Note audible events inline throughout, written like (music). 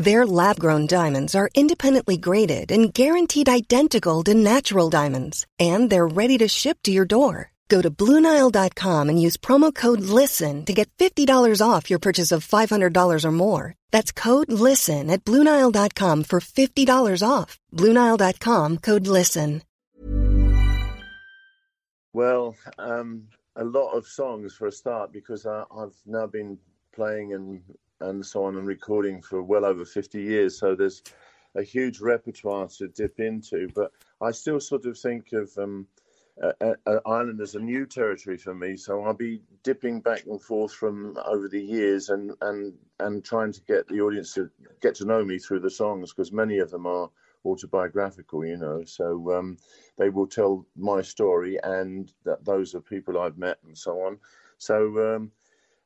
Their lab-grown diamonds are independently graded and guaranteed identical to natural diamonds, and they're ready to ship to your door. Go to BlueNile.com and use promo code LISTEN to get $50 off your purchase of $500 or more. That's code LISTEN at BlueNile.com for $50 off. BlueNile.com code LISTEN. Well, um, a lot of songs for a start because I, I've now been playing and and so on and recording for well over 50 years. So there's a huge repertoire to dip into. But I still sort of think of um, uh, Ireland as a new territory for me. So I'll be dipping back and forth from over the years and, and, and trying to get the audience to get to know me through the songs because many of them are autobiographical, you know. So um, they will tell my story and that those are people I've met and so on. So um,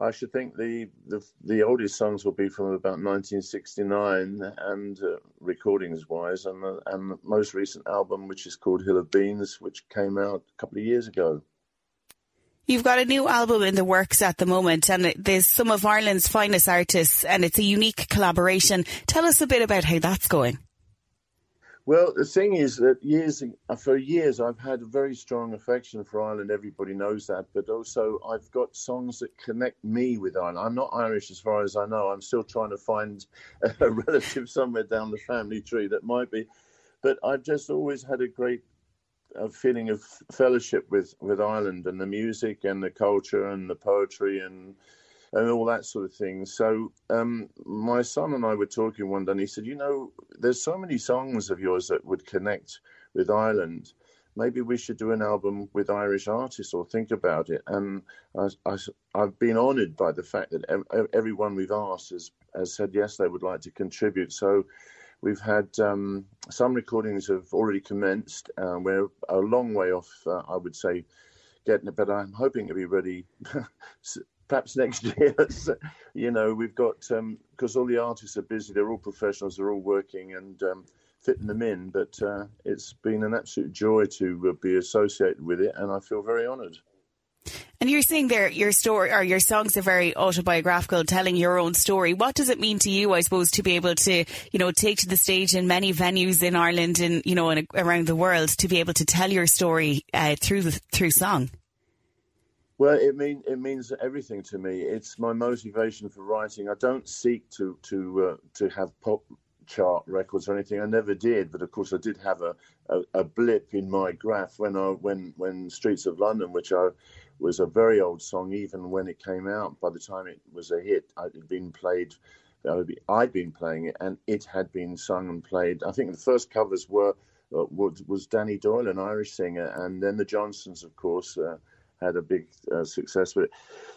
I should think the, the the oldest songs will be from about 1969 and uh, recordings wise, and the, and the most recent album, which is called Hill of Beans, which came out a couple of years ago. You've got a new album in the works at the moment, and there's some of Ireland's finest artists, and it's a unique collaboration. Tell us a bit about how that's going. Well, the thing is that years for years I've had a very strong affection for Ireland. Everybody knows that, but also I've got songs that connect me with Ireland. I'm not Irish as far as I know. I'm still trying to find a relative somewhere down the family tree that might be, but I've just always had a great a feeling of fellowship with with Ireland and the music and the culture and the poetry and and all that sort of thing. So um, my son and I were talking one day, and he said, "You know, there's so many songs of yours that would connect with Ireland. Maybe we should do an album with Irish artists, or think about it." And I, have been honoured by the fact that everyone we've asked has, has said yes, they would like to contribute. So. We've had um, some recordings have already commenced. Uh, we're a long way off, uh, I would say, getting it, but I'm hoping to be ready (laughs) perhaps next (laughs) year. you know, we've got because um, all the artists are busy. They're all professionals. They're all working and um, fitting them in. But uh, it's been an absolute joy to uh, be associated with it, and I feel very honoured. And you're saying there your story or your songs are very autobiographical, telling your own story. What does it mean to you, I suppose, to be able to, you know, take to the stage in many venues in Ireland and you know and around the world to be able to tell your story uh, through through song? Well, it mean it means everything to me. It's my motivation for writing. I don't seek to to uh, to have pop chart records or anything. I never did, but of course I did have a, a, a, blip in my graph when I when when Streets of London, which I was a very old song, even when it came out. By the time it was a hit, it had been played. I'd been playing it, and it had been sung and played. I think the first covers were uh, was, was Danny Doyle, an Irish singer, and then the Johnsons, of course. Uh, had a big uh, success with it.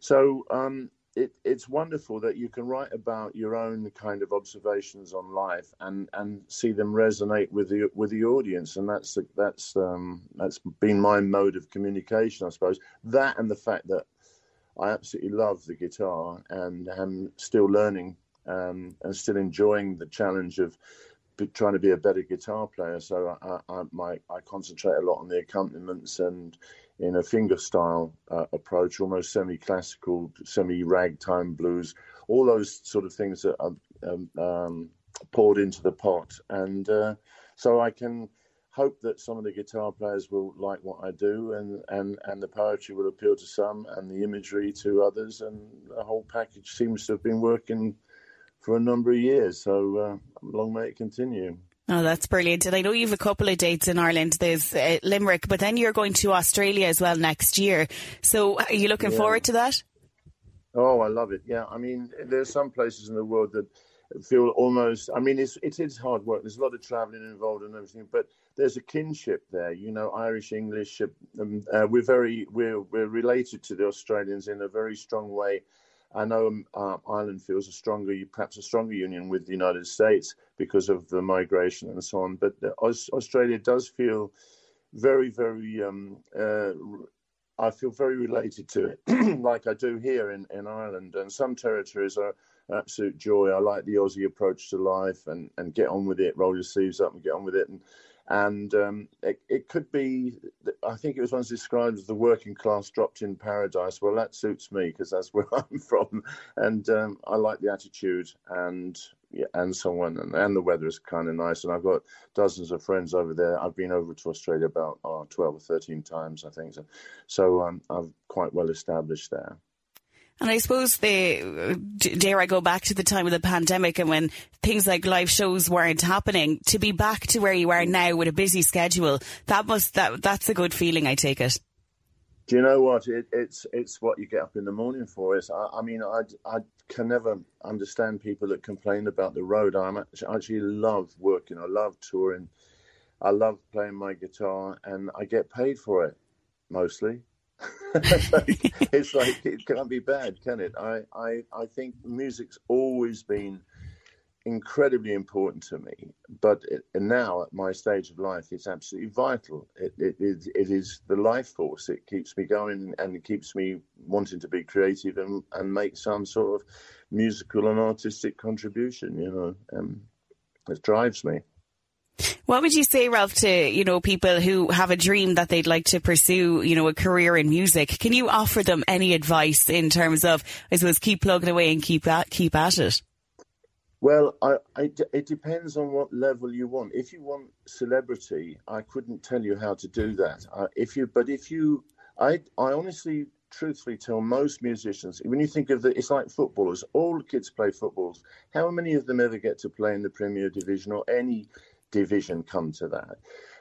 So um, it, it's wonderful that you can write about your own kind of observations on life and, and see them resonate with the with the audience, and that's that's um, that's been my mode of communication, I suppose. That and the fact that I absolutely love the guitar and am still learning um, and still enjoying the challenge of trying to be a better guitar player. So I, I, my, I concentrate a lot on the accompaniments and in a finger style uh, approach, almost semi classical, semi ragtime blues, all those sort of things that are um, um, poured into the pot. And uh, so I can hope that some of the guitar players will like what I do, and, and, and the poetry will appeal to some, and the imagery to others, and the whole package seems to have been working for a number of years. So uh, long may it continue. Oh, that's brilliant. And I know you have a couple of dates in Ireland. There's uh, Limerick, but then you're going to Australia as well next year. So are you looking yeah. forward to that? Oh, I love it. Yeah. I mean, there's some places in the world that feel almost. I mean, it's it is hard work. There's a lot of travelling involved and everything, but there's a kinship there. You know, Irish English. Um, uh, we're very we're we're related to the Australians in a very strong way. I know um, uh, Ireland feels a stronger, perhaps a stronger union with the United States because of the migration and so on. But Australia does feel very, very. Um, uh, I feel very related to it, (clears throat) like I do here in, in Ireland. And some territories are absolute joy. I like the Aussie approach to life and, and get on with it, roll your sleeves up and get on with it. And and um, it, it, could be i think it was once described as the working class dropped in paradise. Well that suits me because that's (laughs) where i'm from. And um, i like the attitude and yeah, and someone and, and the weather is kind of nice. And i've got dozens of friends over there. I've been over to australia about oh, 12 or 13 times i think. So so um, i'm quite well established there and I suppose the dare I go back to the time of the pandemic and when things like live shows weren't happening, to be back to where you are now with a busy schedule, that must that that's a good feeling. I take it. Do you know what? It, it's it's what you get up in the morning for. Is I, I mean, I, I can never understand people that complain about the road. I'm actually, I actually love working. I love touring. I love playing my guitar, and I get paid for it mostly. (laughs) it's like it can't be bad, can it? I, I I think music's always been incredibly important to me, but it, now at my stage of life, it's absolutely vital. It, it, it, it is the life force. It keeps me going and it keeps me wanting to be creative and, and make some sort of musical and artistic contribution. You know, um, it drives me. What would you say, Ralph, to, you know, people who have a dream that they'd like to pursue, you know, a career in music? Can you offer them any advice in terms of, I suppose, keep plugging away and keep at, keep at it? Well, I, I, it depends on what level you want. If you want celebrity, I couldn't tell you how to do that. If you, but if you, I, I honestly, truthfully tell most musicians, when you think of the, it's like footballers. All kids play footballs. How many of them ever get to play in the Premier Division or any division come to that.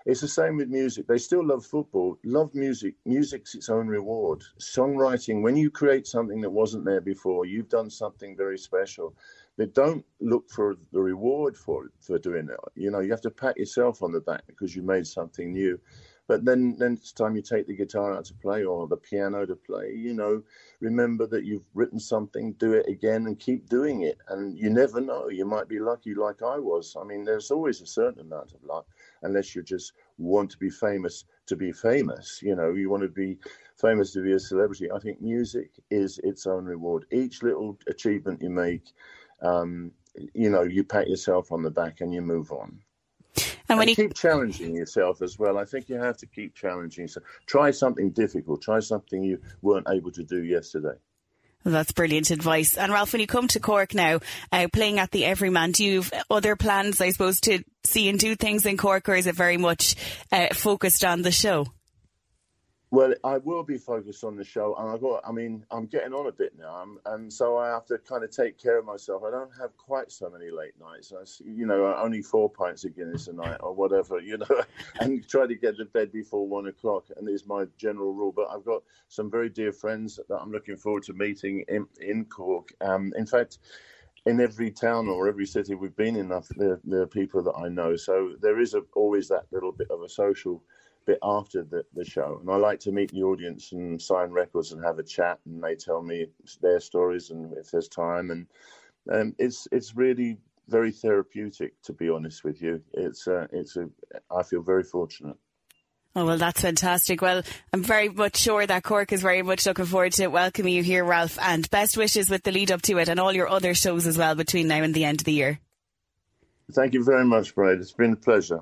It's the same with music. They still love football, love music. Music's its own reward. Songwriting, when you create something that wasn't there before, you've done something very special. But don't look for the reward for for doing it. You know, you have to pat yourself on the back because you made something new. But then, then it's time you take the guitar out to play or the piano to play. You know, remember that you've written something, do it again, and keep doing it. And you never know. You might be lucky, like I was. I mean, there's always a certain amount of luck, unless you just want to be famous to be famous. You know, you want to be famous to be a celebrity. I think music is its own reward. Each little achievement you make, um, you know, you pat yourself on the back and you move on. And when and you keep challenging yourself as well, I think you have to keep challenging yourself. Try something difficult. Try something you weren't able to do yesterday. that's brilliant advice. And Ralph, when you come to Cork now, uh, playing at the Everyman, do you have other plans, I suppose, to see and do things in Cork, or is it very much uh, focused on the show? Well, I will be focused on the show, and I got. I mean, I'm getting on a bit now, I'm, and so I have to kind of take care of myself. I don't have quite so many late nights. I, you know, only four pints of Guinness a night or whatever, you know, (laughs) and try to get to bed before one o'clock. And is my general rule. But I've got some very dear friends that I'm looking forward to meeting in, in Cork. Um, in fact, in every town or every city we've been in, there, there are people that I know. So there is a, always that little bit of a social bit after the, the show. And I like to meet the audience and sign records and have a chat, and they tell me their stories and if there's time. And um, it's it's really very therapeutic, to be honest with you. It's uh, it's a I feel very fortunate. Oh, well, that's fantastic. Well, I'm very much sure that Cork is very much looking forward to welcoming you here, Ralph, and best wishes with the lead up to it and all your other shows as well between now and the end of the year. Thank you very much, Brad. It's been a pleasure.